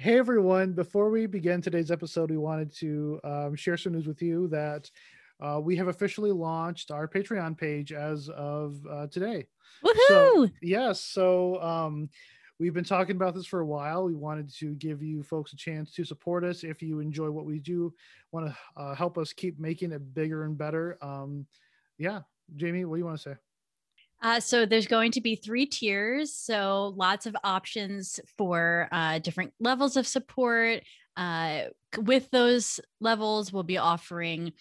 Hey everyone, before we begin today's episode, we wanted to um, share some news with you that uh, we have officially launched our Patreon page as of uh, today. Woohoo! So, yes, so um, we've been talking about this for a while. We wanted to give you folks a chance to support us if you enjoy what we do, want to uh, help us keep making it bigger and better. Um, yeah, Jamie, what do you want to say? Uh, so there's going to be three tiers. So lots of options for uh, different levels of support. Uh, with those levels, we'll be offering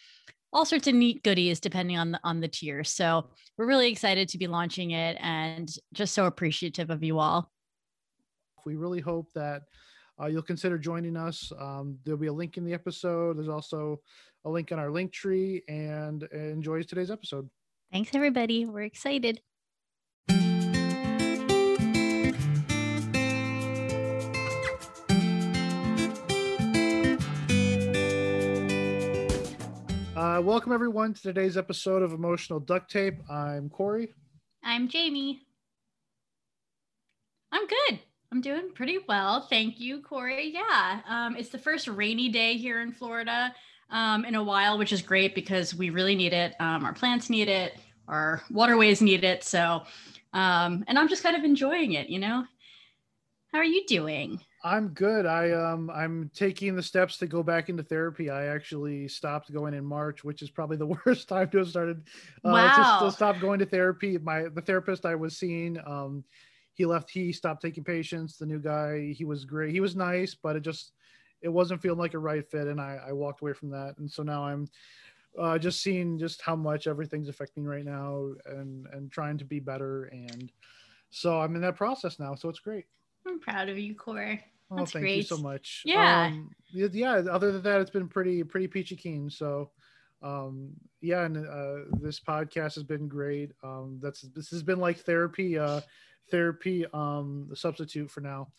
all sorts of neat goodies depending on the on the tier. So we're really excited to be launching it and just so appreciative of you all. We really hope that uh, you'll consider joining us. Um, there'll be a link in the episode. There's also a link in our Linktree. And enjoy today's episode. Thanks, everybody. We're excited. Uh, welcome everyone to today's episode of Emotional Duct Tape. I'm Corey. I'm Jamie. I'm good. I'm doing pretty well. Thank you, Corey. Yeah. Um, it's the first rainy day here in Florida um, in a while, which is great because we really need it. Um, our plants need it, our waterways need it. So, um, and I'm just kind of enjoying it, you know? How are you doing? I'm good. I um I'm taking the steps to go back into therapy. I actually stopped going in March, which is probably the worst time to have started. Uh, wow. To, to stop going to therapy. My the therapist I was seeing, um, he left. He stopped taking patients. The new guy, he was great. He was nice, but it just it wasn't feeling like a right fit, and I I walked away from that. And so now I'm uh, just seeing just how much everything's affecting right now, and and trying to be better. And so I'm in that process now. So it's great. I'm proud of you, Core. Oh, That's thank great. you so much. Yeah. Um, yeah. yeah, Other than that, it's been pretty, pretty peachy keen. So, um, yeah, and uh, this podcast has been great. Um, that's this has been like therapy, uh, therapy, um, substitute for now.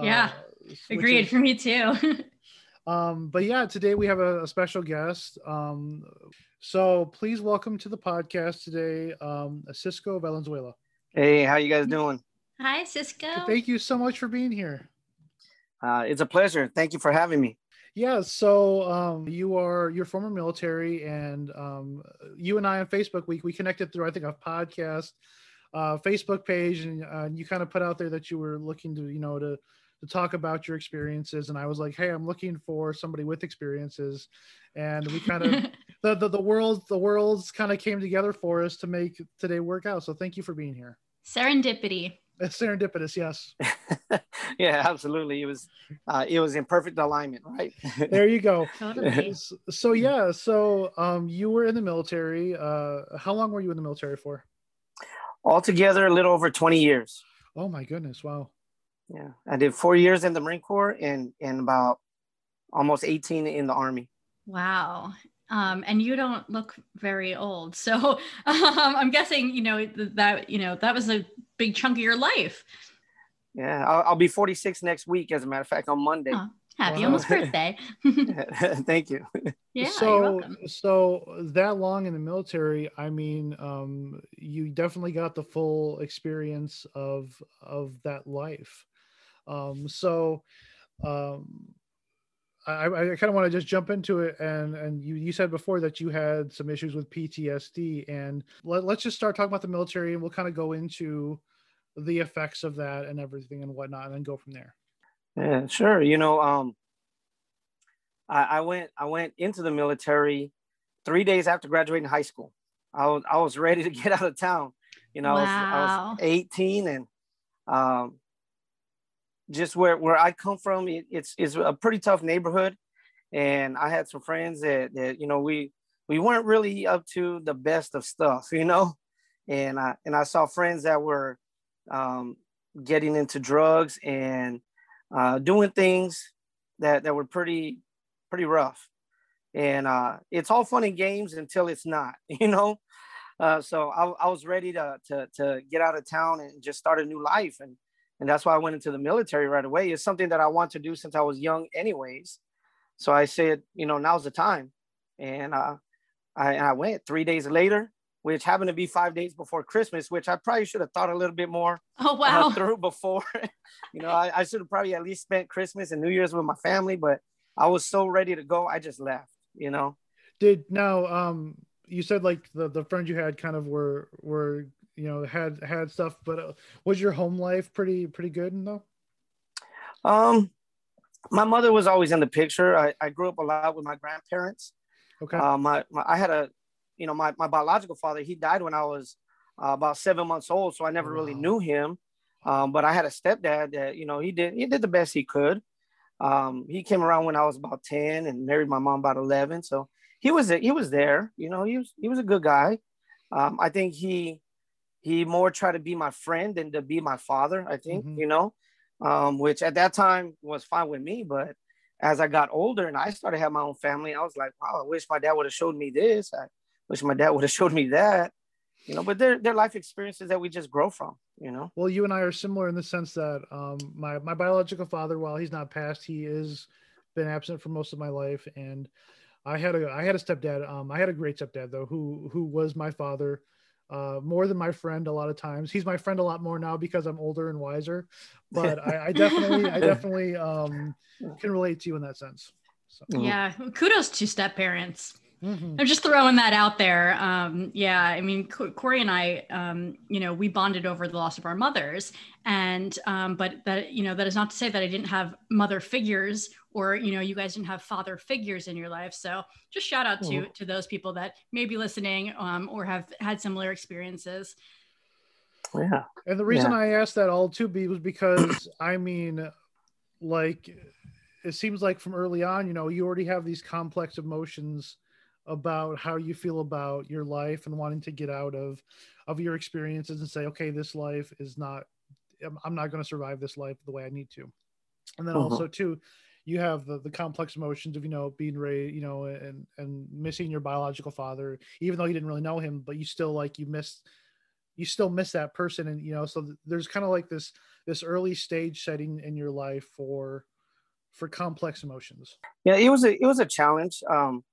Yeah, uh, agreed is, for me too. um, but yeah, today we have a, a special guest. Um, so please welcome to the podcast today, um, Cisco Valenzuela. Hey, how you guys doing? Hi, Cisco. Thank you so much for being here. Uh, it's a pleasure. Thank you for having me. Yeah, so um, you are you're former military, and um, you and I on Facebook we we connected through I think a podcast, uh, Facebook page, and uh, you kind of put out there that you were looking to you know to to talk about your experiences, and I was like, hey, I'm looking for somebody with experiences, and we kind of the, the the worlds the worlds kind of came together for us to make today work out. So thank you for being here. Serendipity. It's serendipitous, yes. yeah, absolutely. It was uh, it was in perfect alignment, right? there you go. So yeah, so um, you were in the military. Uh, how long were you in the military for? Altogether, a little over twenty years. Oh my goodness! Wow. Yeah, I did four years in the Marine Corps and and about almost eighteen in the Army. Wow. Um, and you don't look very old, so um, I'm guessing you know that you know that was a big chunk of your life. Yeah, I'll, I'll, be 46 next week, as a matter of fact, on Monday. Oh, happy wow. almost birthday. Thank you. Yeah, so so that long in the military, I mean, um, you definitely got the full experience of of that life. Um, so um, I, I kind of want to just jump into it and and you you said before that you had some issues with PTSD and let, let's just start talking about the military and we'll kind of go into the effects of that and everything and whatnot and then go from there. Yeah, sure. You know, um, I, I went I went into the military three days after graduating high school. I was I was ready to get out of town. You know, wow. I, was, I was 18 and um, just where where I come from, it, it's it's a pretty tough neighborhood, and I had some friends that that you know we we weren't really up to the best of stuff, you know, and I and I saw friends that were um, getting into drugs and uh, doing things that that were pretty pretty rough, and uh, it's all fun and games until it's not, you know. Uh, so I, I was ready to, to to get out of town and just start a new life. And and that's why I went into the military right away. It's something that I want to do since I was young, anyways. So I said, you know, now's the time, and uh, I, I went. Three days later, which happened to be five days before Christmas, which I probably should have thought a little bit more oh, wow. uh, through before. you know, I, I should have probably at least spent Christmas and New Year's with my family, but I was so ready to go, I just left. You know. Did now um you said like the the friends you had kind of were were you know had had stuff, but uh, was your home life pretty pretty good and though? Um, my mother was always in the picture. I, I grew up a lot with my grandparents. Okay. Uh, my, my I had a, you know, my, my biological father. He died when I was uh, about seven months old, so I never wow. really knew him. Um, but I had a stepdad that you know he did he did the best he could. Um, he came around when I was about ten and married my mom about eleven. So he was he was there. You know, he was he was a good guy. Um, I think he he more tried to be my friend than to be my father. I think mm-hmm. you know, um, which at that time was fine with me. But as I got older and I started having my own family, I was like, wow, I wish my dad would have showed me this. I wish my dad would have showed me that. You know, but they're they're life experiences that we just grow from. You know. Well, you and I are similar in the sense that um, my my biological father, while he's not passed, he is been absent for most of my life, and I had a I had a stepdad. Um, I had a great stepdad though, who who was my father uh, more than my friend a lot of times. He's my friend a lot more now because I'm older and wiser. But I, I definitely, I definitely um, can relate to you in that sense. So. Yeah, kudos to step parents. Mm-hmm. I'm just throwing that out there. Um, yeah, I mean, Corey and I, um, you know, we bonded over the loss of our mothers, and um, but that you know that is not to say that I didn't have mother figures or you know you guys didn't have father figures in your life so just shout out to to those people that may be listening um, or have had similar experiences yeah and the reason yeah. i asked that all too be was because i mean like it seems like from early on you know you already have these complex emotions about how you feel about your life and wanting to get out of of your experiences and say okay this life is not i'm not going to survive this life the way i need to. And then uh-huh. also too you have the, the complex emotions of you know being raised you know and and missing your biological father even though you didn't really know him but you still like you miss you still miss that person. And you know so there's kind of like this this early stage setting in your life for for complex emotions. Yeah it was a it was a challenge. Um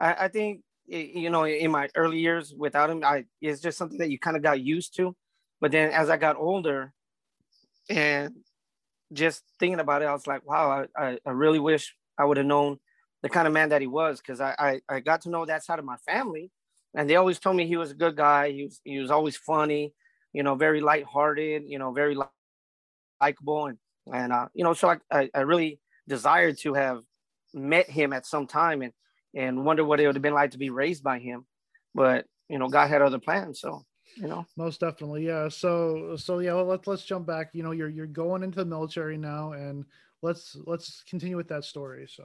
i, I think you know in my early years without him i it's just something that you kind of got used to. But then as i got older and just thinking about it, I was like, wow, I, I really wish I would have known the kind of man that he was because I, I, I got to know that side of my family, and they always told me he was a good guy. He was he was always funny, you know, very lighthearted, you know, very likable, and and uh, you know, so I, I, I really desired to have met him at some time. And and wonder what it would have been like to be raised by him, but you know, God had other plans, so you know. Most definitely yeah. So so yeah let's let's jump back. You know you're you're going into the military now and let's let's continue with that story so.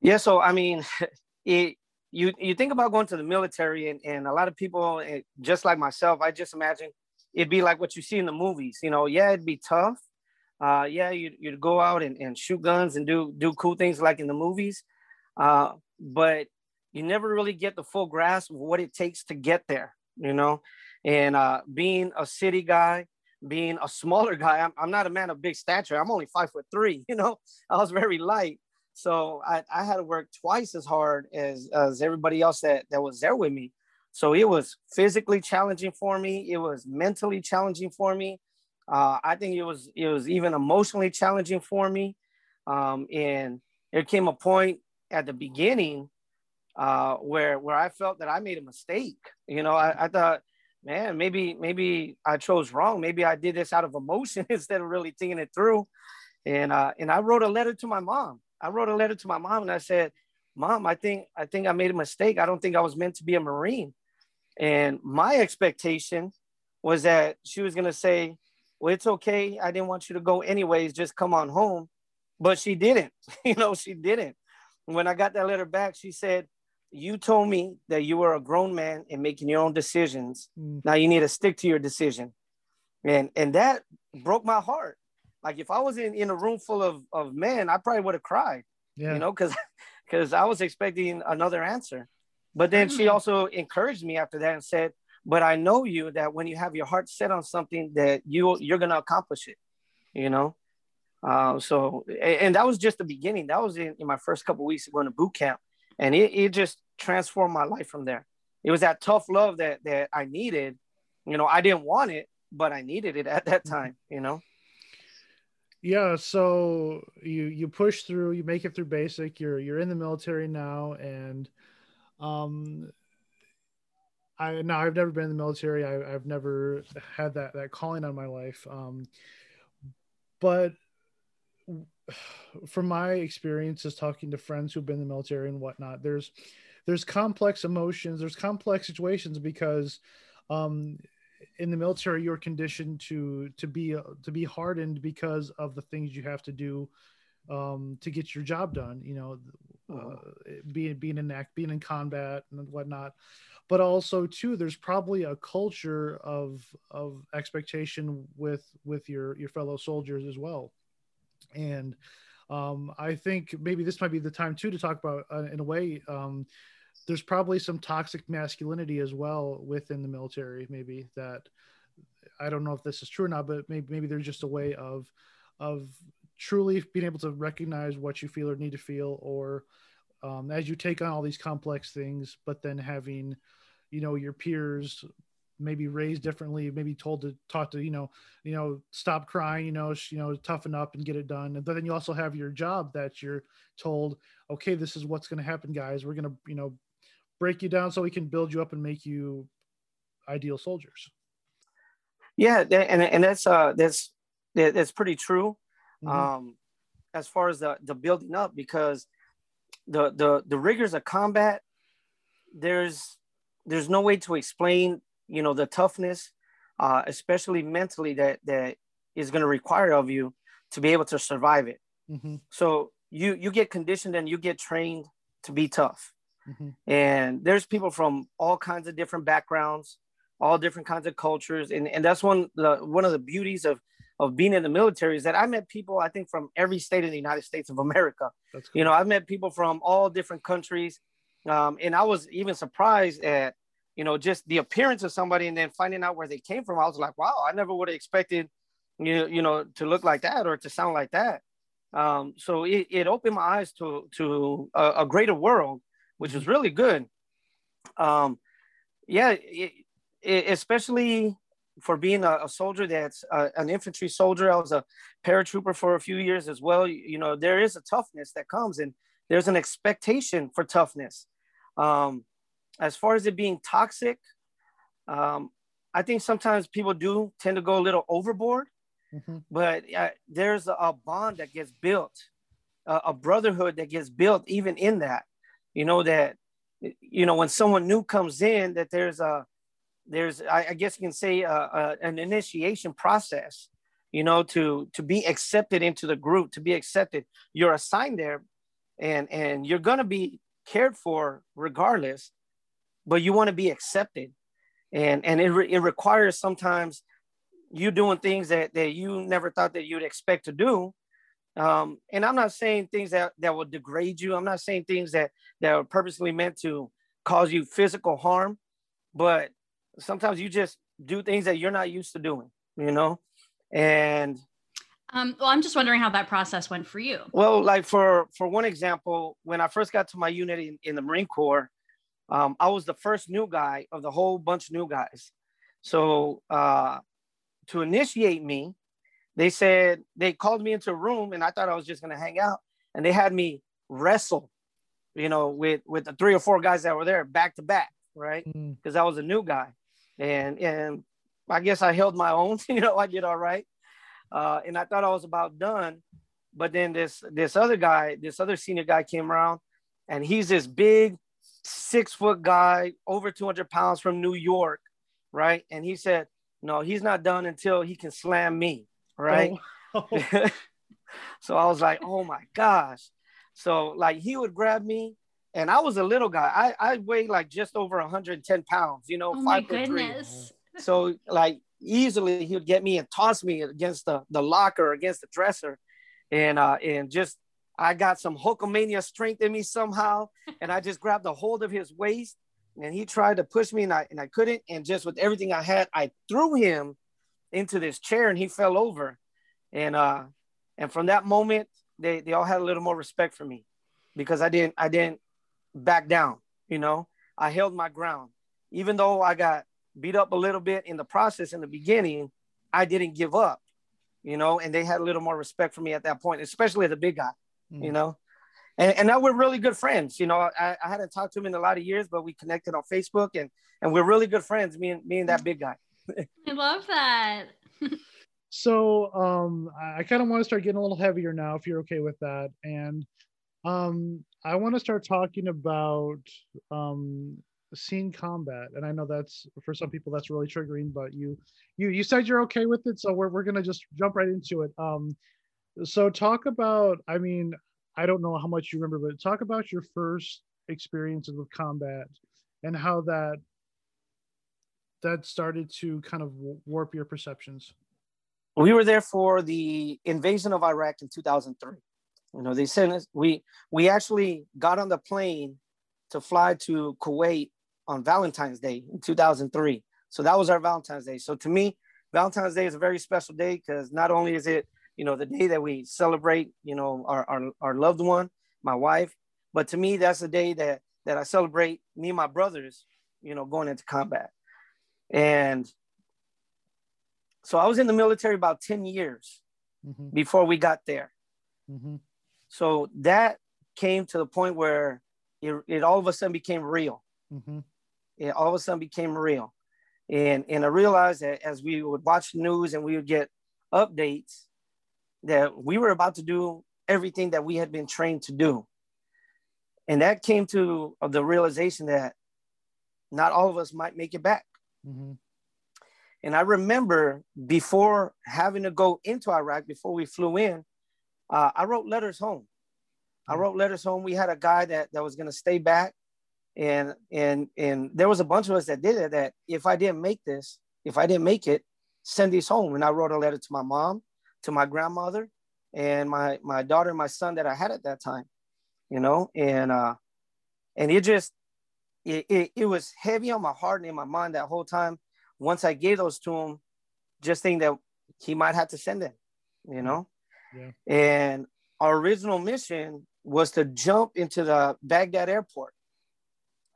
Yeah so i mean it you you think about going to the military and, and a lot of people eh, just like myself i just imagine it'd be like what you see in the movies you know. Yeah it'd be tough. Uh yeah you'd, you'd go out and, and shoot guns and do do cool things like in the movies. Uh but you never really get the full grasp of what it takes to get there you know, and uh, being a city guy, being a smaller guy, I'm, I'm not a man of big stature. I'm only five foot three, you know, I was very light. So I, I had to work twice as hard as, as everybody else that, that was there with me. So it was physically challenging for me. It was mentally challenging for me. Uh, I think it was it was even emotionally challenging for me. Um, and there came a point at the beginning uh, where where I felt that I made a mistake. You know, I, I thought, man, maybe maybe I chose wrong. Maybe I did this out of emotion instead of really thinking it through. And uh, and I wrote a letter to my mom. I wrote a letter to my mom and I said, Mom, I think I think I made a mistake. I don't think I was meant to be a Marine. And my expectation was that she was gonna say, Well, it's okay. I didn't want you to go anyways, just come on home. But she didn't, you know, she didn't. When I got that letter back, she said, you told me that you were a grown man and making your own decisions. Mm. Now you need to stick to your decision. And and that broke my heart. Like if I was in, in a room full of, of men, I probably would have cried. Yeah. You know, because because I was expecting another answer. But then she mm. also encouraged me after that and said, But I know you that when you have your heart set on something that you you're gonna accomplish it, you know. Uh, so and, that was just the beginning. That was in, in my first couple of weeks of going to boot camp and it, it just transformed my life from there it was that tough love that that I needed. You know, I didn't want it, but I needed it at that time. You know. Yeah, so you you push through, you make it through basic. You're you're in the military now, and um, I now I've never been in the military. I, I've never had that that calling on my life. Um, but from my experiences talking to friends who've been in the military and whatnot, there's there's complex emotions, there's complex situations because um, in the military you're conditioned to to be to be hardened because of the things you have to do um, to get your job done. You know, uh, being being in act, being in combat and whatnot. But also too, there's probably a culture of of expectation with with your your fellow soldiers as well, and um, I think maybe this might be the time too to talk about uh, in a way. Um, there's probably some toxic masculinity as well within the military. Maybe that I don't know if this is true or not, but maybe maybe there's just a way of of truly being able to recognize what you feel or need to feel, or um, as you take on all these complex things, but then having you know your peers maybe raised differently maybe told to talk to you know you know stop crying you know you know toughen up and get it done. And then you also have your job that you're told okay this is what's going to happen guys. We're going to you know break you down so we can build you up and make you ideal soldiers. Yeah and, and that's uh that's that's pretty true. Mm-hmm. um as far as the the building up because the the the rigors of combat there's there's no way to explain you know the toughness uh, especially mentally that that is going to require of you to be able to survive it mm-hmm. so you you get conditioned and you get trained to be tough mm-hmm. and there's people from all kinds of different backgrounds all different kinds of cultures and, and that's one the one of the beauties of of being in the military is that I met people I think from every state in the United States of America. Cool. You know, I've met people from all different countries, um, and I was even surprised at you know, just the appearance of somebody and then finding out where they came from, I was like, wow, I never would have expected you, you know, to look like that or to sound like that. Um, so it, it opened my eyes to, to a, a greater world, which was really good. Um, yeah, it, it, especially for being a, a soldier that's uh, an infantry soldier. I was a paratrooper for a few years as well. You, you know, there is a toughness that comes and there's an expectation for toughness. Um, as far as it being toxic, um, I think sometimes people do tend to go a little overboard, mm-hmm. but uh, there's a, a, bond that gets built, uh, a brotherhood that gets built even in that. You know that, you know, when someone new comes in, that there's a, there's I, I guess you can say uh, uh, an initiation process. You know, to to be accepted into the group, to be accepted, you're assigned there, and and you're gonna be cared for regardless but you want to be accepted. And and it, re- it requires sometimes you doing things that, that you never thought that you'd expect to do. Um, and i'm not saying things that, that will degrade you. I'm not saying things that that are purposely meant to cause you physical harm but sometimes you just do things that you're not used to doing you know? And um, well i'm just wondering how that process went for you. Well like for for one example when i first got to my unit in, in the marine corps um, I was the first new guy of the whole bunch of new guys. So uh, to initiate me, they said they called me into a room, and I thought I was just gonna hang out, and they had me wrestle, you know, with with the three or four guys that were there back to back, right? Because mm. I was a new guy, and and I guess I held my own. you know, I did all right, uh, and I thought I was about done. But then this this other guy, this other senior guy came around, and he's this big six foot guy, over 200 pounds from New York, right? And he said, no, he's not done until he can slam me, right? Oh. so I was like, oh my gosh. So like he would grab me, and I was a little guy. I, I weighed like just over 110 pounds, you know, oh five foot three. So like easily he would get me and toss me against the, the locker, against the dresser. And uh and just I got some Hulkamania strength in me somehow, and I just grabbed a hold of his waist, and he tried to push me, and I and I couldn't. And just with everything I had, I threw him into this chair, and he fell over. And uh, and from that moment, they they all had a little more respect for me, because I didn't I didn't back down. You know, I held my ground, even though I got beat up a little bit in the process in the beginning, I didn't give up, you know, and they had a little more respect for me at that point, especially the big guy, mm. you know. And, and now we're really good friends. You know, I, I hadn't talked to him in a lot of years, but we connected on Facebook and and we're really good friends, me and me and that big guy. I love that. so um I kind of want to start getting a little heavier now, if you're okay with that. And um I want to start talking about um seen combat and i know that's for some people that's really triggering but you you you said you're okay with it so we're, we're gonna just jump right into it um so talk about i mean i don't know how much you remember but talk about your first experiences with combat and how that that started to kind of warp your perceptions we were there for the invasion of iraq in 2003 you know they sent us we we actually got on the plane to fly to kuwait on Valentine's Day in 2003. So that was our Valentine's Day. So to me, Valentine's Day is a very special day because not only is it, you know, the day that we celebrate, you know, our, our, our loved one, my wife, but to me, that's the day that, that I celebrate me and my brothers, you know, going into combat. And so I was in the military about 10 years mm-hmm. before we got there. Mm-hmm. So that came to the point where it, it all of a sudden became real. Mm-hmm it all of a sudden became real. And, and I realized that as we would watch the news and we would get updates, that we were about to do everything that we had been trained to do. And that came to the realization that not all of us might make it back. Mm-hmm. And I remember before having to go into Iraq, before we flew in, uh, I wrote letters home. I mm-hmm. wrote letters home. We had a guy that, that was going to stay back and and and there was a bunch of us that did it that if i didn't make this if i didn't make it send these home and i wrote a letter to my mom to my grandmother and my my daughter and my son that i had at that time you know? And uh and it just it, it, it was heavy on my heart and in my mind that whole time. Once i gave those to him just thinking that he might have to send them you know? Yeah. and our original mission was to jump into the baghdad airport.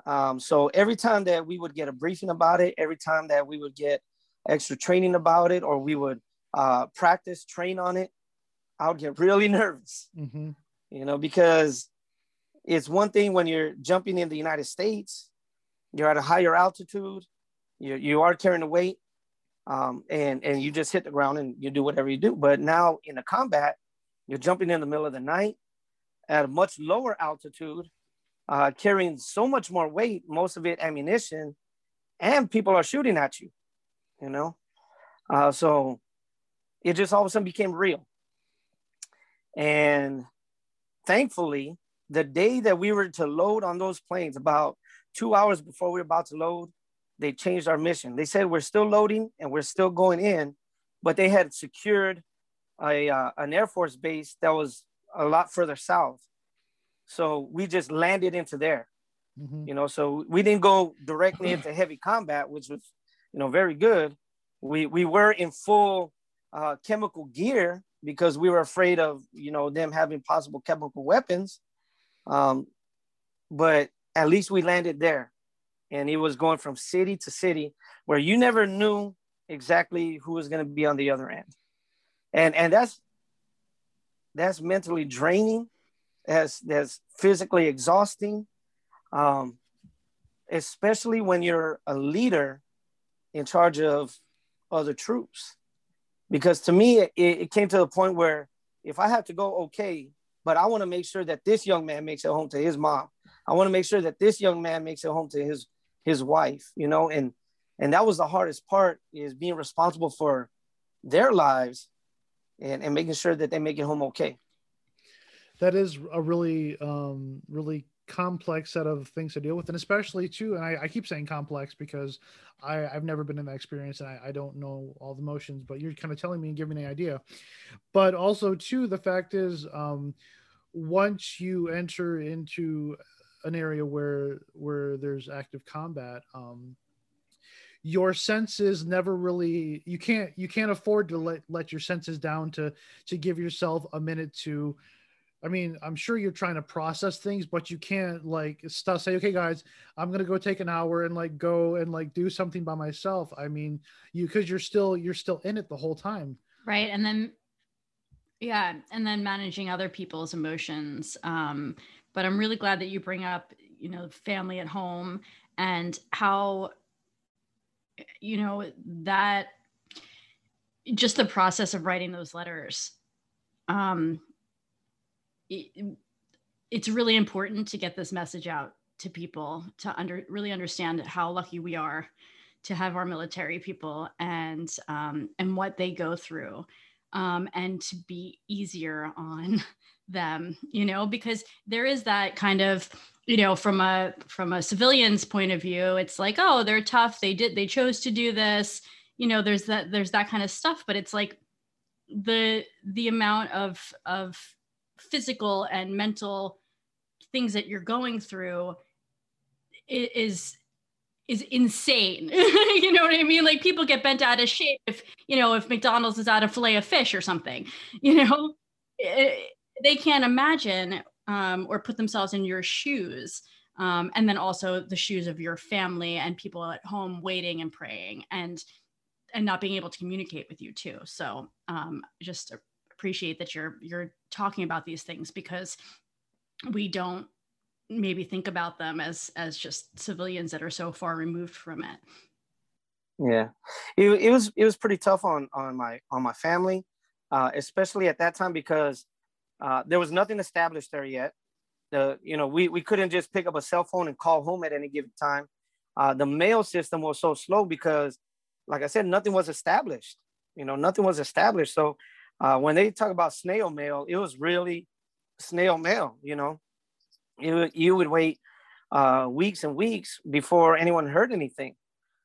Um, so every time that we would get a briefing about it, every time that we would get extra training about it, or we would uh, practice, train on it, I would get really nervous, mm-hmm. you know, because it's one thing when you're jumping in the United States, you're at a higher altitude, you, you are carrying the weight, um, and, and you just hit the ground and you do whatever you do. But now in a combat, you're jumping in the middle of the night at a much lower altitude uh, carrying so much more weight, most of it ammunition, and people are shooting at you, you know? Uh, so it just all of a sudden became real. And thankfully, the day that we were to load on those planes, about two hours before we were about to load, they changed our mission. They said we're still loading and we're still going in, but they had secured a, uh, an Air Force base that was a lot further south. So we just landed into there, mm-hmm. you know. So we didn't go directly into heavy combat, which was, you know, very good. We we were in full uh, chemical gear because we were afraid of, you know, them having possible chemical weapons. Um, but at least we landed there, and it was going from city to city where you never knew exactly who was going to be on the other end, and and that's that's mentally draining that's that's physically exhausting, um, especially when you're a leader in charge of other troops. Because to me, it, it came to the point where if I have to go, okay, but I want to make sure that this young man makes it home to his mom. I want to make sure that this young man makes it home to his his wife, you know, and and that was the hardest part is being responsible for their lives and, and making sure that they make it home okay that is a really um really complex set of things to deal with and especially too and I, I keep saying complex because I, I've never been in that experience and I, I don't know all the motions but you're kind of telling me and giving me an idea. But also too the fact is um once you enter into an area where where there's active combat um your senses never really you can't you can't afford to let let your senses down to to give yourself a minute to I mean, I'm sure you're trying to process things, but you can't like stuff say, okay, guys, I'm gonna go take an hour and like go and like do something by myself. I mean, you because you're still you're still in it the whole time. Right. And then yeah, and then managing other people's emotions. Um, but I'm really glad that you bring up, you know, family at home and how you know that just the process of writing those letters um it, it's really important to get this message out to people to under really understand how lucky we are to have our military people and um, and what they go through um, and to be easier on them you know because there is that kind of you know from a from a civilian's point of view it's like oh they're tough. They did they chose to do this. You know there's that there's that kind of stuff but it's like the the amount of of physical and mental things that you're going through is is insane. you know what I mean? Like people get bent out of shape if, you know, if McDonald's is out of fillet of fish or something, you know, it, they can't imagine um, or put themselves in your shoes. Um, and then also the shoes of your family and people at home waiting and praying and and not being able to communicate with you too. So um, just appreciate that you're you're talking about these things because we don't maybe think about them as as just civilians that are so far removed from it. Yeah. It, it was it was pretty tough on on my on my family uh, especially at that time because uh, there was nothing established there yet. The you know we, we couldn't just pick up a cell phone and call home at any given time. Uh, the mail system was so slow because like i said nothing was established. You know nothing was established. So uh, when they talk about snail mail, it was really snail mail. You know, you you would wait uh, weeks and weeks before anyone heard anything.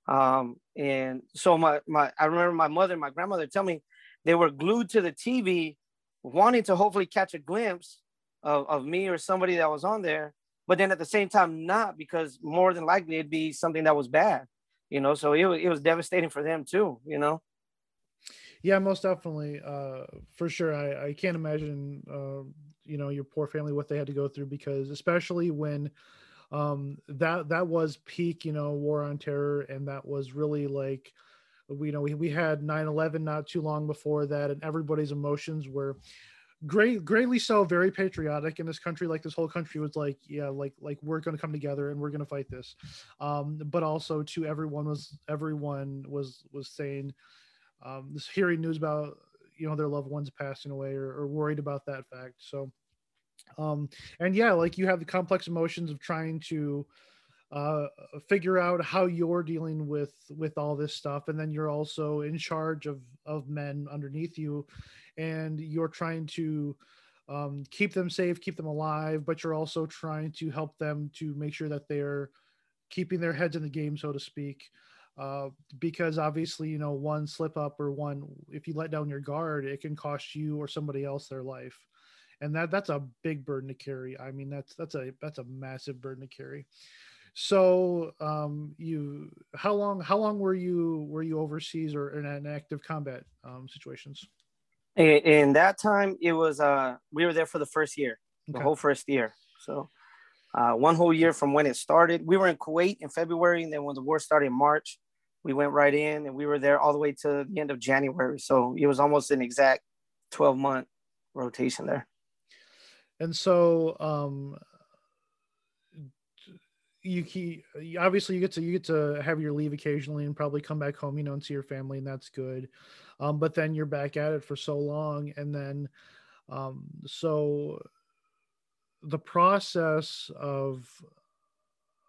Um, and so my my I remember my mother and my grandmother tell me they were glued to the TV, wanting to hopefully catch a glimpse of, of me or somebody that was on there, but then at the same time not because more than likely it'd be something that was bad. You know, so it was, it was devastating for them too. You know. Yeah, most definitely. Uh, for sure. I, I can't imagine, uh, you know, your poor family, what they had to go through because especially when um, that, that was peak, you know, war on terror. And that was really like, we, you know, we, we had 9-11 not too long before that and everybody's emotions were great, greatly so very patriotic in this country. Like this whole country was like, yeah, like, like we're to come together and we're to fight this. Um, but also to everyone was, everyone was, was saying, um, this hearing news about you know their loved ones passing away or, or worried about that fact. So um and yeah like you have the complex emotions of trying to uh figure out how you're dealing with with all this stuff. And then you're also in charge of of men underneath you and you're trying to um, keep them safe keep them alive but you're also trying to help them to make sure that they're keeping their heads in the game so to speak uh, because obviously you know one slip up or one if you let down your guard it can cost you or somebody else their life. And that that's a big burden to carry. I mean that's that's a that's a massive burden to carry. So um you how long how long were you were you overseas or in an active combat um, situations? In, that time it was uh we were there for the first year the whole first year. So uh, one whole year from when it started. We were in Kuwait in February, and then when the war started in March, we went right in and we were there all the way to the end of January. So it was almost an exact 12 month rotation there. And so, um, you keep obviously you get to you get to have your leave occasionally and probably come back home you know and see your family and that's good um, but then you're back at it for so long and then um, so the process of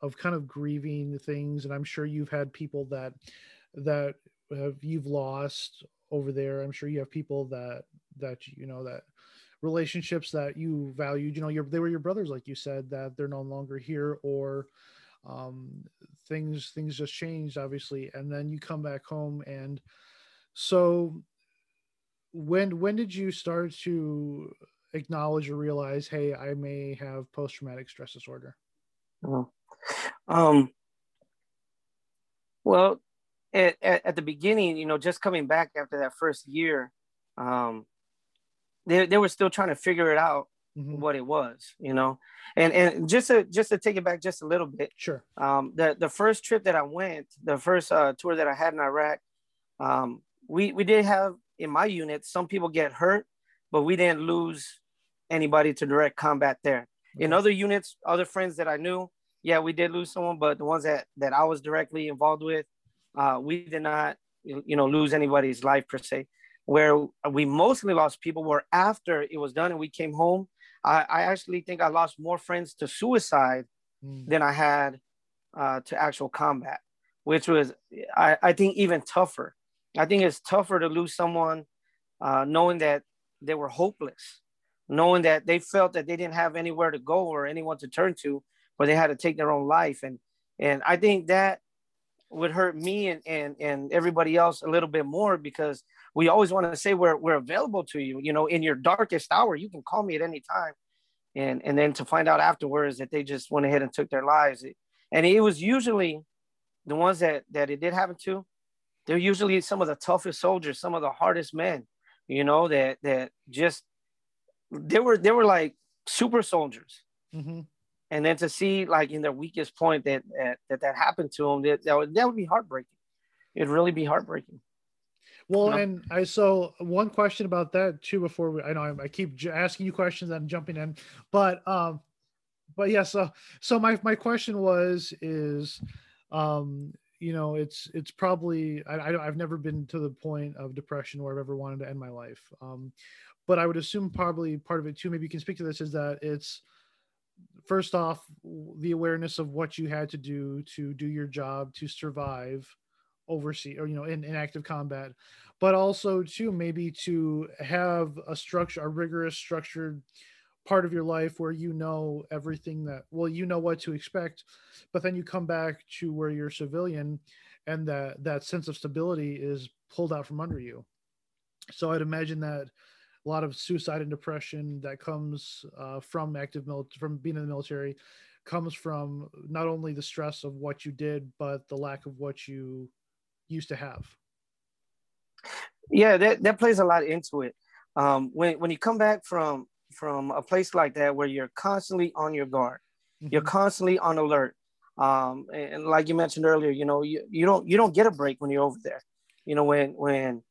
of kind of grieving things and i'm sure you've had people that that have you've lost over there i'm sure you have people that that you know that relationships that you valued you know your they were your brothers like you said that they're no longer here or um things things just changed obviously and then you come back home and so when when did you start to acknowledge or realize hey i may have post-traumatic stress disorder oh. Um, well, at, at, at, the beginning, you know, just coming back after that first year, um, they, they were still trying to figure it out, mm-hmm. what it was, you know. And and just to just to take it back just a little bit. Sure. Um, the the first trip that I went, the first uh, tour that I had in Iraq, um, we we did have in my unit some people get hurt, but we didn't lose anybody to direct combat there. Okay. In other units, other friends that I knew, yeah, we did lose someone, but the ones that that I was directly involved with, uh, we did not, you know, lose anybody's life per se. Where we mostly lost people were after it was done and we came home. I, I actually think I lost more friends to suicide mm. than I had uh, to actual combat, which was I, I think even tougher. I think it's tougher to lose someone uh, knowing that they were hopeless, knowing that they felt that they didn't have anywhere to go or anyone to turn to, or they had to take their own life. And and I think that would hurt me and, and, and everybody else a little bit more because we always want to say we're, we're available to you, you know, in your darkest hour, you can call me at any time. And, and then to find out afterwards that they just went ahead and took their lives. And it was usually the ones that, that it did happen to, they're usually some of the toughest soldiers, some of the hardest men, you know, that, that just, they were, they were like super soldiers. Mm-hmm and then to see like in their weakest point that that that, that happened to them that, that would, that would be heartbreaking. It'd really be heartbreaking. Well you know? and i so one question about that too before we, i know I, I keep asking you questions and jumping in but um but yeah so so my my question was is um you know it's it's probably I, i've never been to the point of depression where i've ever wanted to end my life. Um but i would assume probably part of it too maybe you can speak to this is that it's first off the awareness of what you had to do to do your job to survive oversee or you know in, in active combat but also too maybe to have a structure a rigorous structured part of your life where you know everything that well you know what to expect but then you come back to where you're civilian and that that sense of stability is pulled out from under you. So i'd imagine that a lot of suicide and depression that comes uh, from active mil- from being in the military comes from not only the stress of what you did but the lack of what you used to have. Yeah that, that plays a lot into it. Um, when, when you come back from from a place like that where you're constantly on your guard mm-hmm. you're constantly on alert um, and like you mentioned earlier you know you, you don't you don't get a break when you're over there. You know when when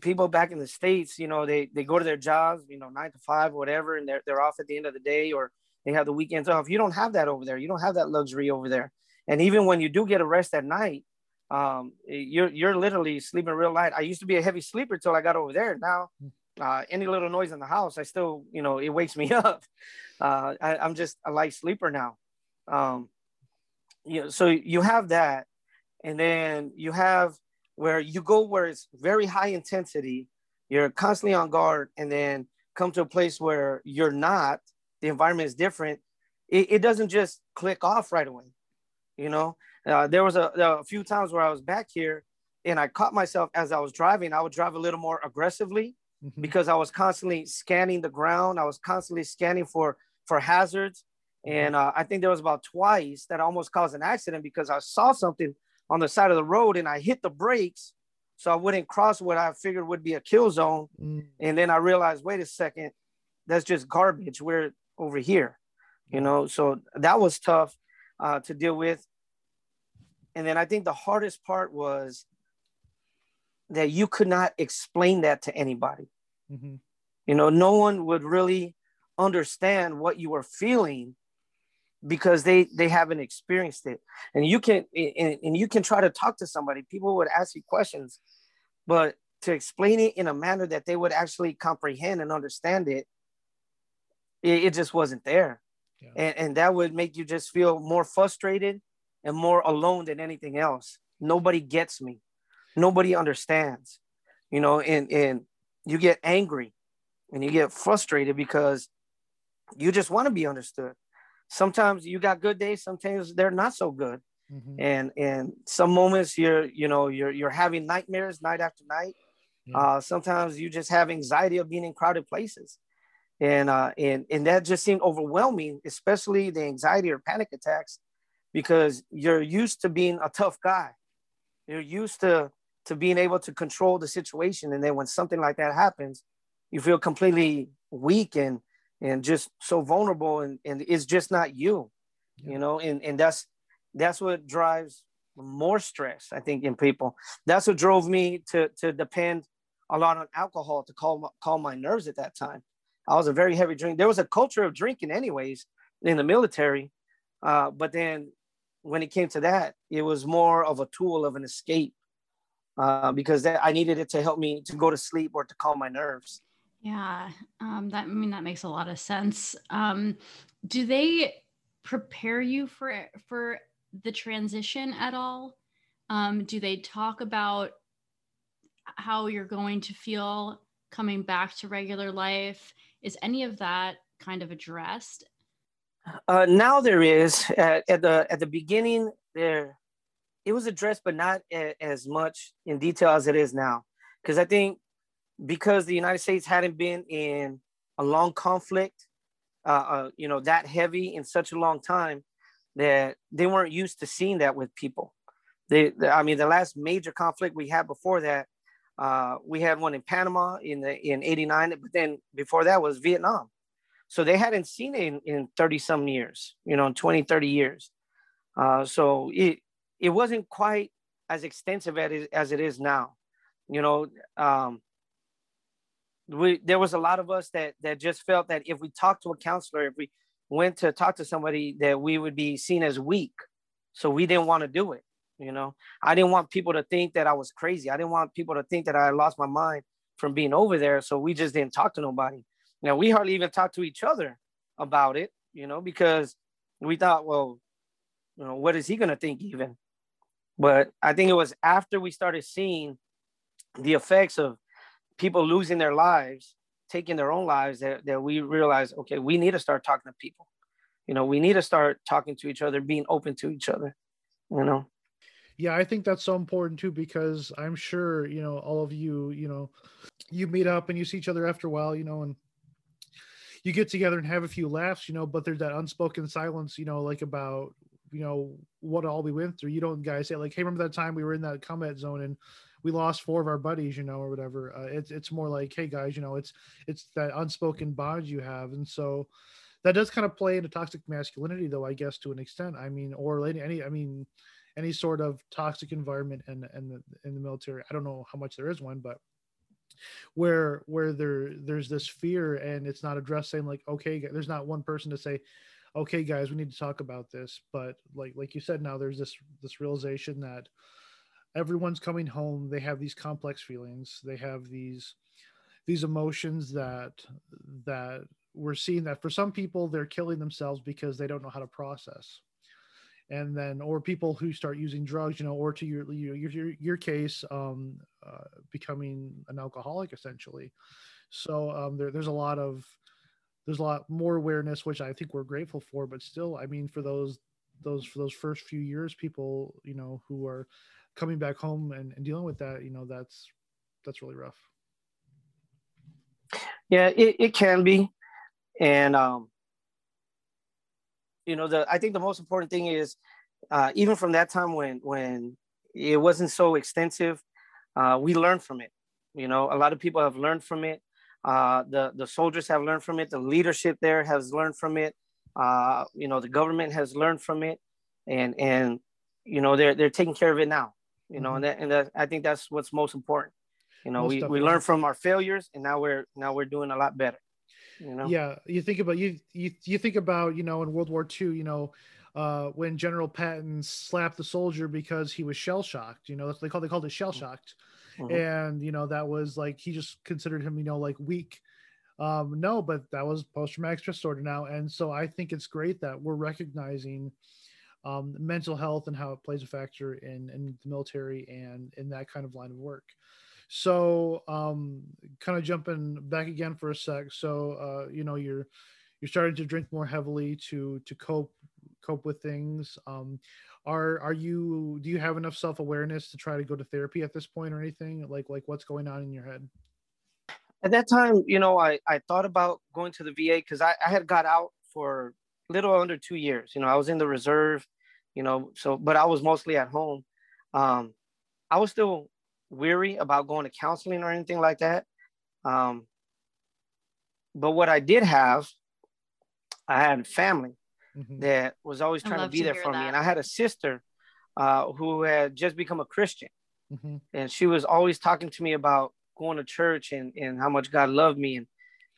people back in the states, you know, they they go to their jobs, you know, nine to five whatever, and they're they're off at the end of the day, or they have the weekends off. You don't have that over there. You don't have that luxury over there. And even when you do get a rest at night, um, you're you're literally sleeping real light. I used to be a heavy sleeper till I got over there. Now, uh, any little noise in the house, I still, you know, it wakes me up. Uh, I, am just a light sleeper now. Um, you know, so you have that, and then you have where you go where it's very high intensity, you're constantly on guard, and then come to a place where you're not, the environment is different, it, it doesn't just click off right away. You know, uh, there was a, a few times where I was back here and I caught myself as I was driving, I would drive a little more aggressively mm-hmm. because I was constantly scanning the ground. I was constantly scanning for, for hazards. Mm-hmm. And uh, I think there was about twice that almost caused an accident because I saw something on the side of the road and I hit the brakes so I wouldn't cross what I figured would be a kill zone. Mm. And then I realized, wait a second, that's just garbage. We're over here, you know. So that was tough uh, to deal with. And then I think the hardest part was that you could not explain that to anybody. Mm-hmm. You know, no one would really understand what you were feeling because they they haven't experienced it. And you can and, and you can try to talk to somebody. People would ask you questions but to explain it in a manner that they would actually comprehend and understand it it, it just wasn't there. Yeah. and, and that would make you just feel more frustrated and more alone than anything else. Nobody gets me. Nobody understands you know and and you get angry and you get frustrated because you just want to be understood sometimes you got good days sometimes they're not so good. Mm-hmm. and and some moments you're you know you're you're having nightmares night after night. Yeah. uh, sometimes you just have anxiety of being in crowded places. And uh and and that just seemed overwhelming especially the anxiety or panic attacks because you're used to being a tough guy. You're used to to being able to control the situation. And then when something like that happens you feel completely weak and and just so vulnerable and, and it's just not you yeah. you know and, and that's that's what drives more stress i think in people. That's what drove me to to depend a lot on alcohol to calm calm my nerves at that time. I was a very heavy drink there was a culture of drinking anyways in the military uh, but then when it came to that it was more of a tool of an escape uh, because that i needed it to help me to go to sleep or to calm my nerves yeah, um, that I mean that makes a lot of sense. Um, do they prepare you for for the transition at all? Um, do they talk about how you're going to feel coming back to regular life? Is any of that kind of addressed? Uh, now there is at, at the at the beginning there it was addressed, but not a, as much in detail as it is now. Because I think because the United States hadn't been in a long conflict, uh, uh, you know, that heavy in such a long time, that they weren't used to seeing that with people. They, I mean, the last major conflict we had before that, uh, we had one in Panama in the in '89, but then before that was Vietnam. So they hadn't seen it in, 30 some years, you know, 20, 30 years. Uh, so it it wasn't quite as extensive as it is now. You know, um, we there was a lot of us that that just felt that if we talked to a counselor, if we went to talk to somebody, that we would be seen as weak. So we didn't want to do it. You know, I didn't want people to think that I was crazy. I didn't want people to think that I lost my mind from being over there. So we just didn't talk to nobody. Now we hardly even talked to each other about it, you know, because we thought, well, you know, what is he gonna think even? But I think it was after we started seeing the effects of people losing their lives, taking their own lives, that, that we realize, okay, we need to start talking to people. You know, we need to start talking to each other, being open to each other, you know. Yeah, I think that's so important too because I'm sure, you know, all of you, you know, you meet up and you see each other after a while, you know, and you get together and have a few laughs, you know, but there's that unspoken silence, you know, like about, you know, what all we went through. You don't guys say like, hey, remember that time we were in that combat zone and we lost four of our buddies, you know, or whatever. Uh, it's it's more like, hey guys, you know, it's it's that unspoken bond you have, and so that does kind of play into toxic masculinity, though, I guess to an extent. I mean, or any, I mean, any sort of toxic environment and in in the military. I don't know how much there is one, but where where there there's this fear and it's not addressed saying like okay there's not one person to say okay guys we need to talk about this but like like you said now there's this this realization that everyone's coming home they have these complex feelings they have these these emotions that that we're seeing that for some people they're killing themselves because they don't know how to process. And then or people who start using drugs you know or to your your your, your case um, uh, becoming an alcoholic essentially. So um, there, there's a lot of there's a lot more awareness which i think we're grateful for but still i mean for those those for those first few years people you know who are coming back home and, and dealing with that, you know, that's that's really rough. Yeah, it, it can be. And um, you know, the I think the most important thing is uh, even from that time when when it wasn't so extensive, uh, we learned from it. You know, a lot of people have learned from it. Uh, the the soldiers have learned from it. The leadership there has learned from it. Uh, you know, the government has learned from it, and and you know they're they're taking care of it now you know, mm-hmm. and that, and that, I think that's what's most important. You know, most we, we learn from our failures and now we're, now we're doing a lot better. You know? Yeah. You think about, you, you, you think about, you know, in World War II, you know, uh, when General Patton slapped the soldier because he was shell shocked, you know, they called, they called it shell shocked. Mm-hmm. And, you know, that was like, he just considered him, you know, like weak. Um, no, but that was post traumatic stress disorder now. And so I think it's great that we're recognizing, um, mental health and how it plays a factor in, in the military and in that kind of line of work. So, um, kind of jumping back again for a sec. So, uh, you know, you're you're starting to drink more heavily to to cope cope with things. Um, are are you do you have enough self awareness to try to go to therapy at this point or anything? Like like what's going on in your head? At that time, you know, I I thought about going to the VA because I, I had got out for little under two years. You know, I was in the reserve you know, so, but I was mostly at home. Um, I was still weary about going to counseling or anything like that. Um, but what I did have I had family Mhm. that was always trying to be to there hear for me, and I had a sister uh, who had just become a Christian, Mhm. and she was always talking to me about going to church and and how much God loved me, and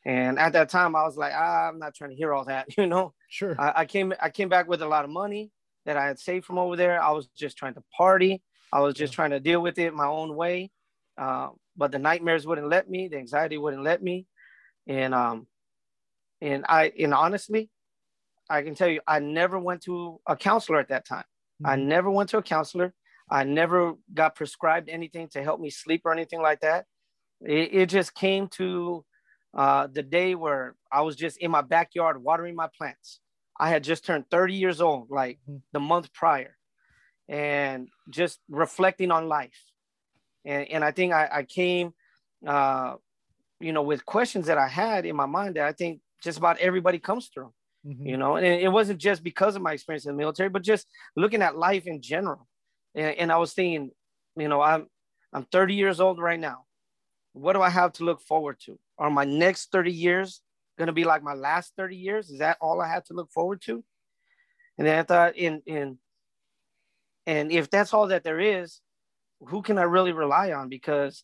and at that time I was like, ah, I'm not trying to hear all that, you know. Sure. I, I came I came back with a lot of money that I had saved from over there. I was just trying to party. I was just Yeah. trying to deal with it my own way. Uh, but the nightmares wouldn't let me, the anxiety wouldn't let me. And um and I and honestly, I can tell you I never went to a counselor at that time. I Mhm. never went to a counselor. I never got prescribed anything to help me sleep or anything like that. It, it just came to uh, the day where I was just in my backyard watering my plants. I had just turned 30 years old, like Mhm. the month prior, and just reflecting on life. And, and I think I, I came, uh, you know, with questions that I had in my mind that I think just about everybody comes through Mhm. you know and it wasn't just because of my experience in the military but just looking at life in general and, and i was thinking you know i'm i'm 30 years old right now what do i have to look forward to are my next 30 years going to be like my last 30 years? Is that all i have to look forward to? And then i thought in in and if that's all that there is who can i really rely on? Because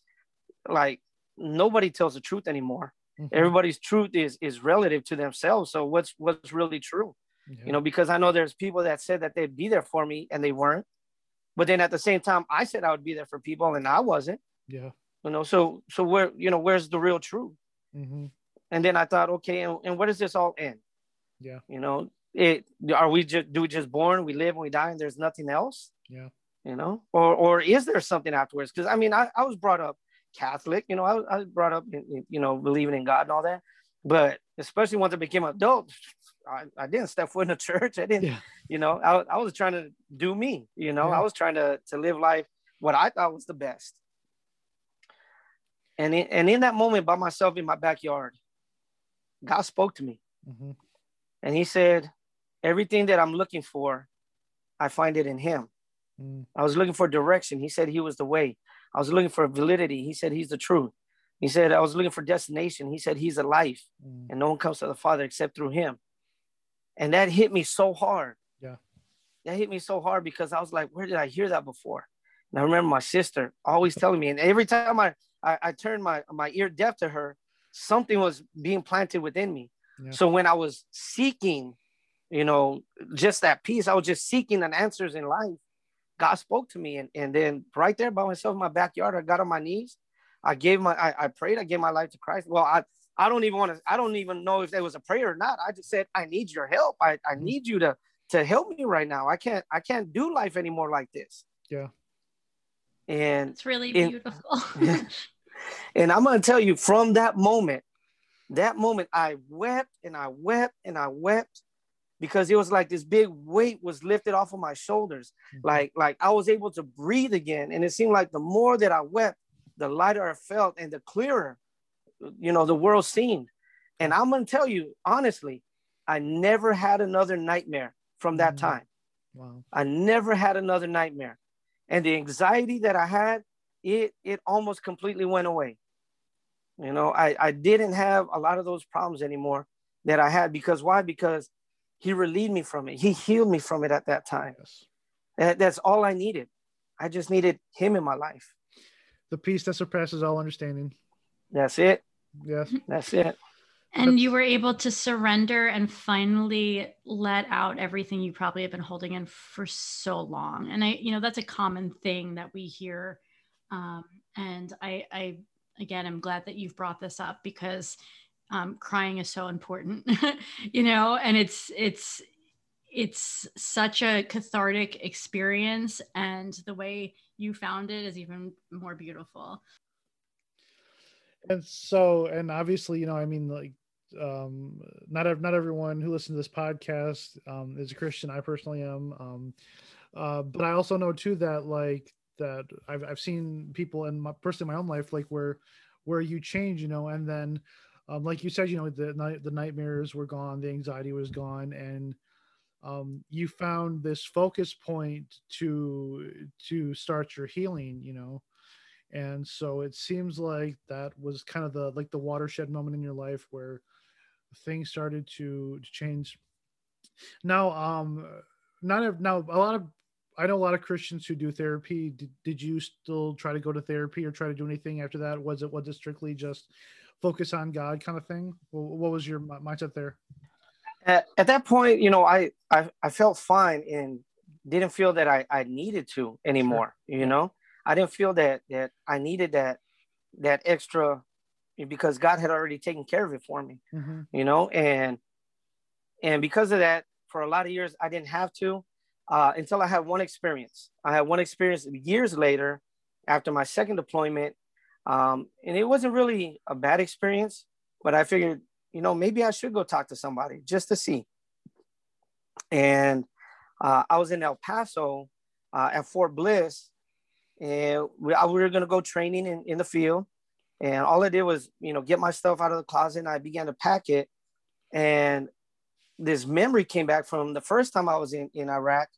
like nobody tells the truth anymore. Mhm. everybody's truth is is relative to themselves. So what's what's really true? Yeah. you know because i know there's people that said that they'd be there for me and they weren't. But then at the same time i said i would be there for people and i wasn't. Yeah. you know so so where you know where's the real truth? Mhm. And then i thought okay and, and where does this all end Yeah. you know it are we just do we just born we live and we die and there's nothing else Yeah. you know or or is there something afterwards because i mean I, I was brought up catholic you know I, was- I was brought up in, in, you know believing in god and all that but especially once i became adult I, I didn't step foot in a church i didn't Yeah. you know I, I was trying to do me you know Yeah. i was trying to to live life what i thought was the best and in, and in that moment by myself in my backyard god spoke to me Mhm. and he said everything that i'm looking for i find it in him Mm. I was looking for direction. He said he was the way. I was looking for validity. He said he's the truth. He said I was looking for destination. He said he's a life, Mm. and no one comes to the Father except through him. And that hit me so hard. Yeah. That hit me so hard because I was like, where did I hear that before? And I remember my sister always telling me, and every time I I, I turned my my ear deaf to her, something was being planted within me. Yeah. So when I was seeking, you know, just that peace, I was just seeking an answers in life. God spoke to me, and, and then right there by myself in my backyard, I got on my knees. I gave my, I, I prayed, I gave my life to Christ. Well, I, I don't even want to, I don't even know if there was a prayer or not. I just said, I need your help. I, I Mhm. need you to, to help me right now. I can't, I can't do life anymore like this. Yeah. And, It's really beautiful. and I'm going to tell you from that moment, that moment, I wept and I wept and I wept because it was like this big weight was lifted off of my shoulders. Mhm. like like I was able to breathe again. And it seemed like the more that I wept, the lighter I felt and the clearer, you know, the world seemed. And I'm gonna tell you honestly, I never had another nightmare from that Mhm. time. Wow. I never had another nightmare. And the anxiety that I had, it it almost completely went away. You know, I, I didn't have a lot of those problems anymore that I had because why? Because he relieved me from it. He healed me from it at that time. Yes. That, that's all I needed. I just needed him in my life. The peace that surpasses all understanding. That's it. Yes. That's it. and you were able to surrender and finally let out everything you probably have been holding in for so long and i you know that's a common thing that we hear um, and i i again i'm glad that you've brought this up because um, crying is so important you know and it's it's it's such a cathartic experience and the way you found it is even more beautiful. And so and obviously you know i mean like um not not everyone who listens to this podcast um is a christian. I personally am. Um uh but i also know too that like that i've, I've seen people in my personally my own life like where where you change you know and then um like you said you know the the nightmares were gone the anxiety was gone and um you found this focus point to to start your healing you know and so it seems like that was kind of the like the watershed moment in your life where things started to, to change. Now, um, not a, now a lot of I know a lot of Christians who do therapy. Did, did you still try to go to therapy or try to do anything after that? Was it was it strictly just focus on God kind of thing? What was your mindset there? At, at that point, you know, I, I I felt fine and didn't feel that I, I needed to anymore. Sure. You know, I didn't feel that that I needed that that extra because God had already taken care of it for me. Mm-hmm. You know, and and because of that, for a lot of years, I didn't have to uh, until I had one experience. I had one experience years later after my second deployment. Um, and it wasn't really a bad experience, but I figured, you know, maybe I should go talk to somebody just to see. And uh, I was in El Paso uh, at Fort Bliss, and we, we were going to go training in, in the field. And all I did was, you know, get my stuff out of the closet and I began to pack it. And this memory came back from the first time I was in, in Iraq,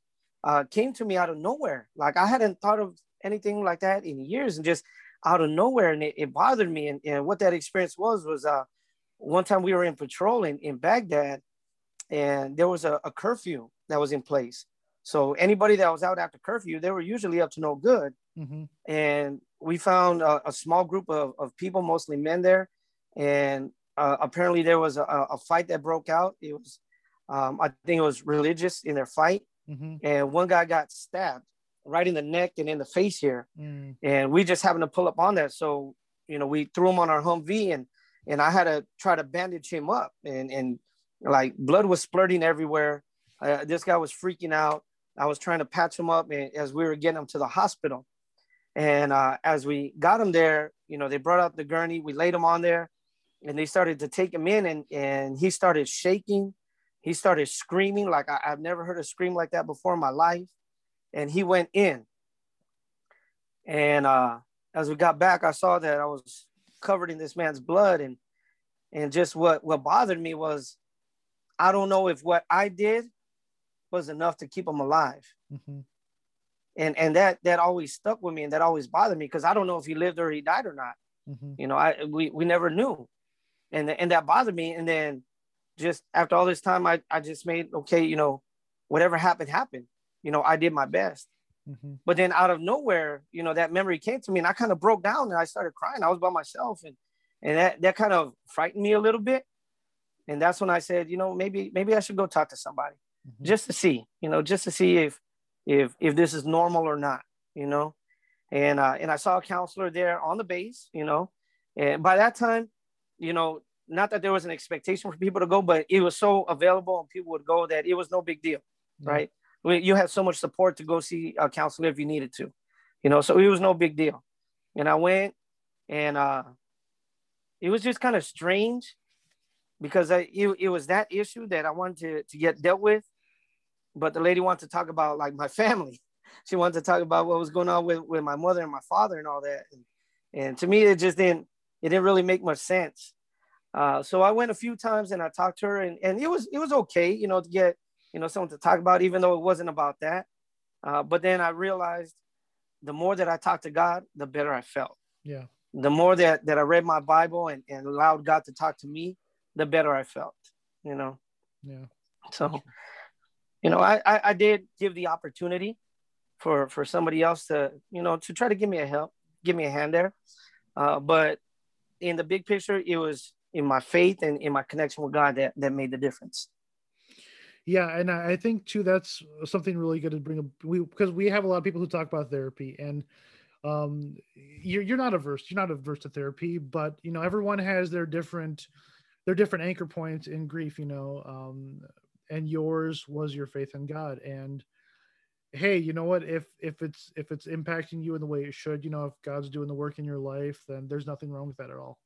uh, came to me out of nowhere. Like I hadn't thought of anything like that in years and just out of nowhere. And it, it bothered me. And, and what that experience was, was uh, one time we were in patrol in, in Baghdad and there was a, a curfew that was in place. So anybody that was out after curfew, they were usually up to no good. Mm-hmm. And we found a, a, small group of, of people, mostly men there. And uh, apparently there was a, a, fight that broke out. It was um, I think it was religious in their fight, mm-hmm. and one guy got stabbed right in the neck and in the face here, mm. and we just happened to pull up on that. So you know, we threw him on our Humvee, and and I had to try to bandage him up, and and like blood was splurting everywhere. Uh, this guy was freaking out. I was trying to patch him up, and as we were getting him to the hospital, and uh, as we got him there, you know, they brought out the gurney. We laid him on there, and they started to take him in, and and he started shaking he started screaming like I, have never heard a scream like that before in my life. And he went in. And uh, as we got back, I saw that I was covered in this man's blood. And and just what what bothered me was I don't know if what I did was enough to keep him alive. Mm-hmm. And and that that always stuck with me and that always bothered me because I don't know if he lived or he died or not. Mm-hmm. You know, I we we never knew. And and that bothered me. And then just after all this time, I, I just made, okay, you know, whatever happened, happened. You know, I did my best. Mm-hmm. But then out of nowhere, you know, that memory came to me and I kind of broke down and I started crying. I was by myself and, and that, that kind of frightened me a little bit. And that's when I said, you know, maybe, maybe I should go talk to somebody mm-hmm. just to see, you know, just to see if, if, if this is normal or not, you know? And, uh, and I saw a counselor there on the base, you know, and by that time, you know, not that there was an expectation for people to go, but it was so available and people would go that it was no big deal, yeah. right? You had so much support to go see a counselor if you needed to, you know, so it was no big deal. And I went and uh, it was just kind of strange because I, it, it was that issue that I wanted to, to get dealt with. But the lady wanted to talk about like my family. She wanted to talk about what was going on with, with my mother and my father and all that. And, and to me, it just didn't, it didn't really make much sense. Uh, so I went a few times and I talked to her and, and it was it was okay, you know, to get you know someone to talk about, even though it wasn't about that. Uh, but then I realized the more that I talked to God, the better I felt. Yeah. The more that that I read my Bible and, and allowed God to talk to me, the better I felt. You know. Yeah. So, you know, I, I, I did give the opportunity for for somebody else to you know to try to give me a help, give me a hand there. Uh, but in the big picture, it was in my faith and in my connection with God that that made the difference. Yeah, and I think too that's something really good to bring up. We because we have a lot of people who talk about therapy, and um, you're you're not averse, you're not averse to therapy, but you know everyone has their different their different anchor points in grief, you know, um, and yours was your faith in God, and hey you know what if if it's if it's impacting you in the way it should you know if god's doing the work in your life then there's nothing wrong with that at all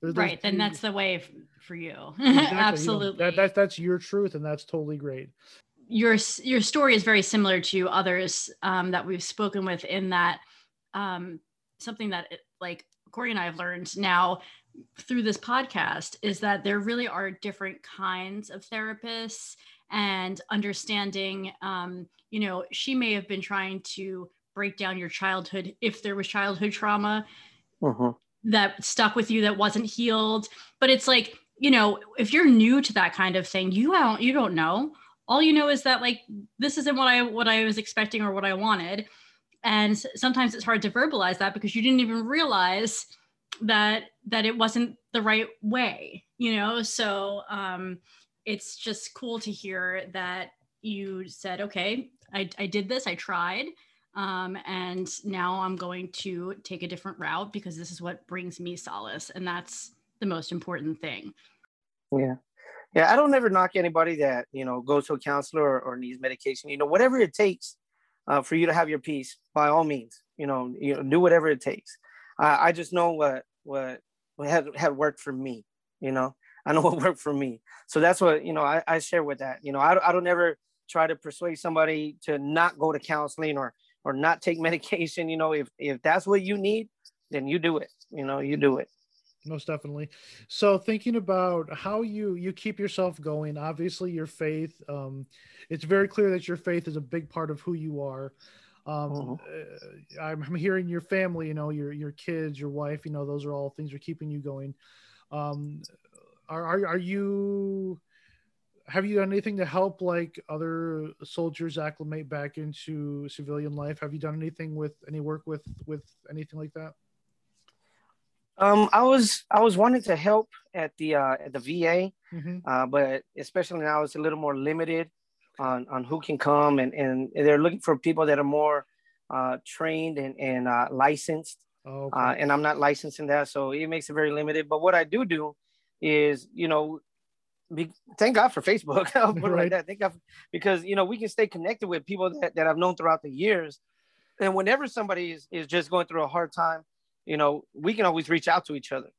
there's, right, then that's the way f- for you. Exactly. Absolutely. You know, that, that, that's your truth, and that's totally great. Your your story is very similar to others um, that we've spoken with. In that, um, something that it, like Corey and I have learned now through this podcast is that there really are different kinds of therapists and understanding. Um, you know, she may have been trying to break down your childhood if there was childhood trauma. Uh-huh that stuck with you that wasn't healed but it's like you know, if you're new to that kind of thing, you don't you don't know. All you know is that like this isn't what I what I was expecting or what I wanted. And sometimes it's hard to verbalize that because you didn't even realize that that it wasn't the right way, you know? So um it's just cool to hear that you said, okay, I, I did this, I tried. Um, and now I'm going to take a different route because this is what brings me solace. And that's the most important thing. Yeah. Yeah. I don't ever knock anybody that, you know, goes to a counselor or, or needs medication, you know, whatever it takes uh, for you to have your peace, by all means, you know, you know, do whatever it takes. Uh, I just know what, what, what had, had worked for me, you know, I know what worked for me. So that's what, you know, I, I share with that, you know, I, I don't ever try to persuade somebody to not go to counseling or, or not take medication. You know, if, if that's what you need, then you do it, you know, you do it most definitely so thinking about how you you keep yourself going obviously your faith um it's very clear that your faith is a big part of who you are um mm-hmm. I'm, I'm hearing your family you know your your kids your wife you know those are all things are keeping you going um are are, are you have you done anything to help like other soldiers acclimate back into civilian life have you done anything with any work with with anything like that um, I was I was wanting to help at the uh, at the VA, mm-hmm. uh, but especially now it's a little more limited on on who can come, and and they're looking for people that are more uh, trained and and uh, licensed. Oh, okay. Uh, and I'm not licensed in that, so it makes it very limited. But what I do do is, you know, be, thank God for Facebook. I'll put it right. like that. Thank God for, because you know we can stay connected with people that, that I've known throughout the years, and whenever somebody is, is just going through a hard time you know, we can always reach out to each other,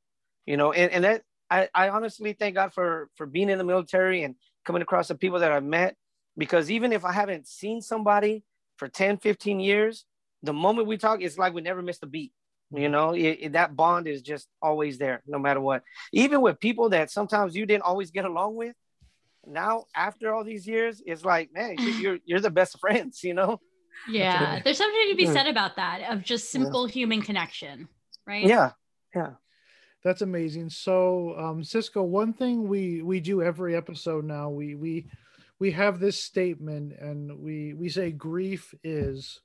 you know, and, and that I, I honestly thank God for for being in the military and coming across the people that I've met because even if I haven't seen somebody for 10, 15 years, the moment we talk, it's like we never missed a beat. You know, it, it, that bond is just always there, no matter what. Even with people that sometimes you didn't always get along with, now after all these years, it's like, man, you're you're the best friends, you know. Yeah, there's something to be said about that of just simple yeah. human connection right? Yeah, yeah. That's amazing. So, um, Cisco, one thing we we do every episode now, we we we have this statement, and we we say grief is,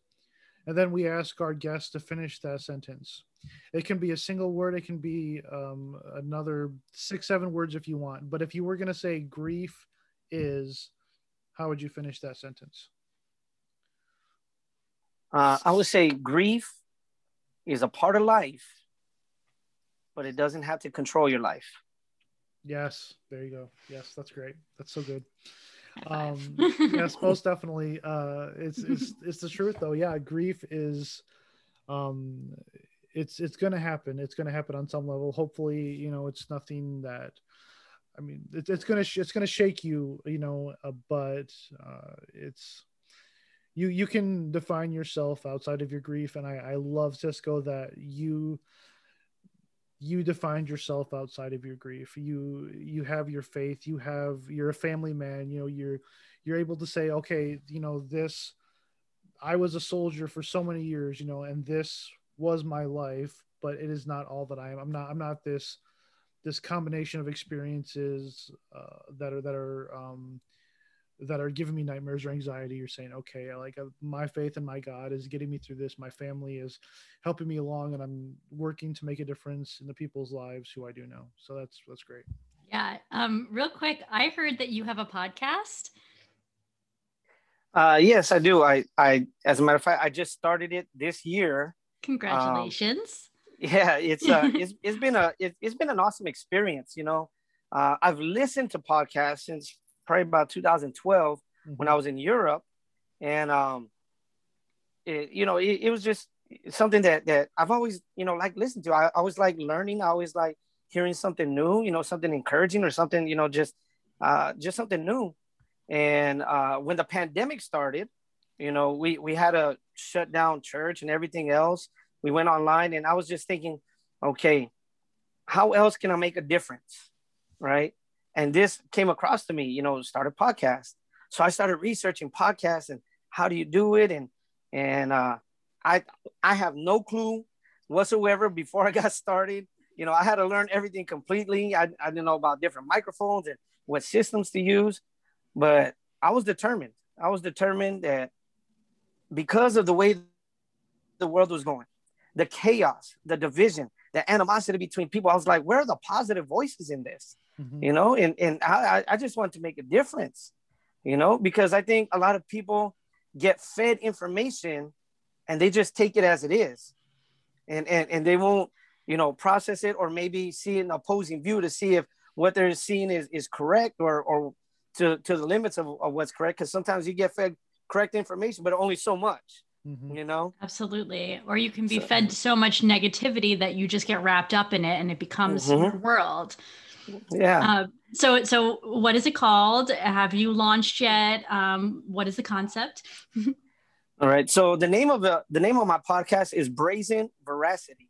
and then we ask our guests to finish that sentence. It can be a single word. It can be um, another six, seven words if you want. But if you were going to say grief is, how would you finish that sentence? Uh, I would say grief is a part of life, but it doesn't have to control your life. Yes, there you go. Yes, that's great. That's so good. Um, yes, most definitely. Uh, it's it's it's the truth though. Yeah, grief is, um, it's it's gonna happen. It's gonna happen on some level. Hopefully, you know, it's nothing that. I mean, it, it's gonna it's gonna shake you, you know, uh, but uh, it's you you can define yourself outside of your grief and i i love cisco that you you defined yourself outside of your grief. You you have your faith you have you're a family man you know you're you're able to say okay you know this i was a soldier for so many years you know and this was my life but it is not all that i am. I'm not i'm not this this combination of experiences uh, that are that are um, that are giving me nightmares or anxiety you're saying okay like uh, my faith in my god is getting me through this. My family is helping me along and i'm working to make a difference in the people's lives who i do know. So that's that's great. Yeah um real quick i heard that you have a podcast. Uh yes i do. I i as a matter of fact i just started it this year. Congratulations. Um, yeah it's uh it's, it's been a it, it's been an awesome experience you know. Uh, I've listened to podcasts since probably about 2012 mm-hmm. when I was in Europe, and um, it, you know, it, it, was just something that that I've always you know like listened to. I, I was like learning. I always like hearing something new, you know, something encouraging or something, you know, just uh, just something new. And uh, when the pandemic started, you know, we we had to shut down church and everything else. We went online, and I was just thinking, okay, how else can I make a difference, right? And this came across to me you know start a podcast so i started researching podcasts and how do you do it and and uh, i i have no clue whatsoever before i got started you know, I had to learn everything completely. I, I didn't know about different microphones and what systems to use, but I was determined. I was determined that because of the way the world was going, the chaos, the division, the animosity between people, I was like, where are the positive voices in this? Mm-hmm. You know, and, and I, I just want to make a difference, you know, because I think a lot of people get fed information and they just take it as it is. And, and, and they won't, you know, process it or maybe see an opposing view to see if what they're seeing is, is correct or, or to, to the limits of, of what's correct. Cause sometimes you get fed correct information, but only so much. Mm-hmm. you know absolutely or you can be so, fed so much negativity that you just get wrapped up in it and it becomes mm-hmm. your world yeah. Uh, so so what is it called? Have you launched yet? Um, what is the concept? All right. So the name of the the name of my podcast is brazen veracity.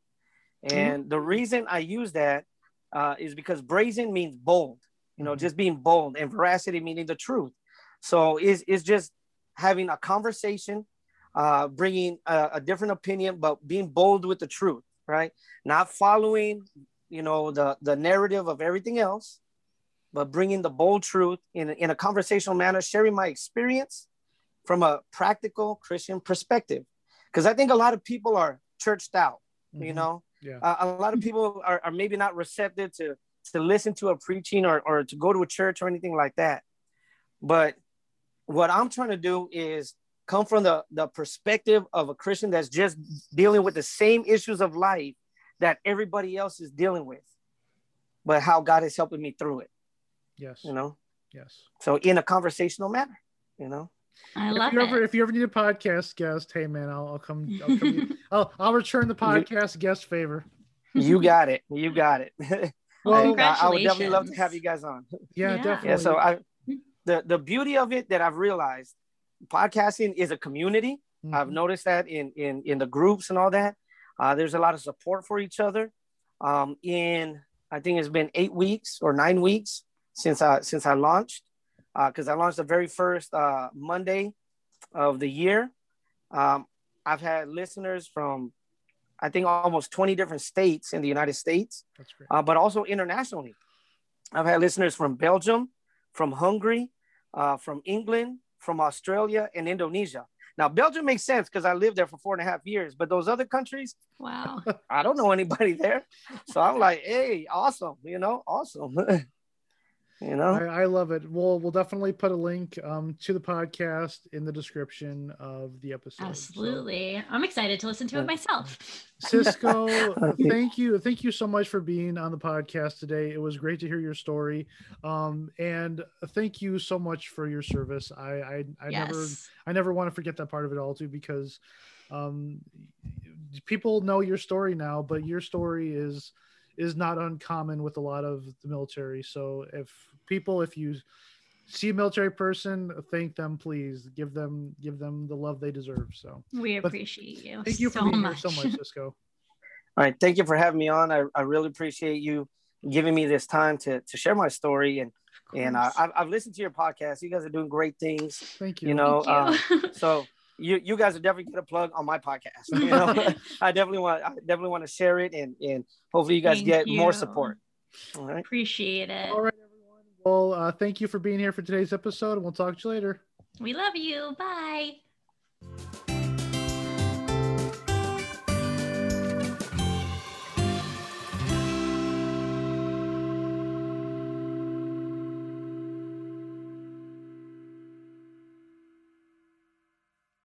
And mm-hmm. the reason i use that uh, is because brazen means bold you know mm-hmm. just being bold and veracity meaning the truth. So is is just having a conversation uh, bringing a, a, different opinion, but being bold with the truth, right? Not following, you know, the, the narrative of everything else, but bringing the bold truth in, in a conversational manner, sharing my experience from a practical Christian perspective. Because I think a lot of people are churched out, mm-hmm. you know? Yeah. Uh, a lot of people are, are maybe not receptive to, to listen to a preaching or, or to go to a church or anything like that. But what I'm trying to do is come from the, the perspective of a Christian that's just dealing with the same issues of life that everybody else is dealing with, but how God is helping me through it. Yes. You know? Yes. So in a conversational manner, you know? I love if you it. ever if you ever need a podcast guest, hey man, I'll, I'll come. I'll, come I'll, I'll return the podcast guest favor. You got it. You got it. well, I, I would definitely love to have you guys on. Yeah, yeah. definitely. Yeah. So I, the the beauty of it that I've realized podcasting is a community. Mm-hmm. I've noticed that in in in the groups and all that. Uh, there's a lot of support for each other. Um, in I think it's been eight weeks or nine weeks since I since I launched because uh, I launched the very first uh, Monday of the year. Um, I've had listeners from I think almost 20 different states in the United States, uh, but also internationally. I've had listeners from Belgium, from Hungary, uh, from England, from Australia and Indonesia. Now, Belgium makes sense because I lived there for four and a half years, but those other countries, wow, I don't know anybody there. So I'm like, hey, awesome, you know, awesome. you know? I, I, love it. We'll we'll definitely put a link um, to the podcast in the description of the episode absolutely. So. i'm excited to listen to it myself. Cisco thank you. Thank you so much for being on the podcast today. It was great to hear your story. Um, and thank you so much for your service. I i, I yes. never i never want to forget that part of it all too because um, people know your story now but your story is is not uncommon with a lot of the military. So if people, if you see a military person, thank them, please give them give them the love they deserve. So we appreciate but you. Thank you so for being much. here so much, Cisco. All right, thank you for having me on. I, I really appreciate you giving me this time to to share my story and and I, I've listened to your podcast. You guys are doing great things. Thank you. You know, you. Um, so you you guys are definitely get a plug on my podcast. You know, I definitely want I definitely want to share it and and hopefully you guys thank get you. more support. All right. Appreciate it. All right, everyone. Well, uh, thank you for being here for today's episode, and we'll talk to you later. We love you. Bye.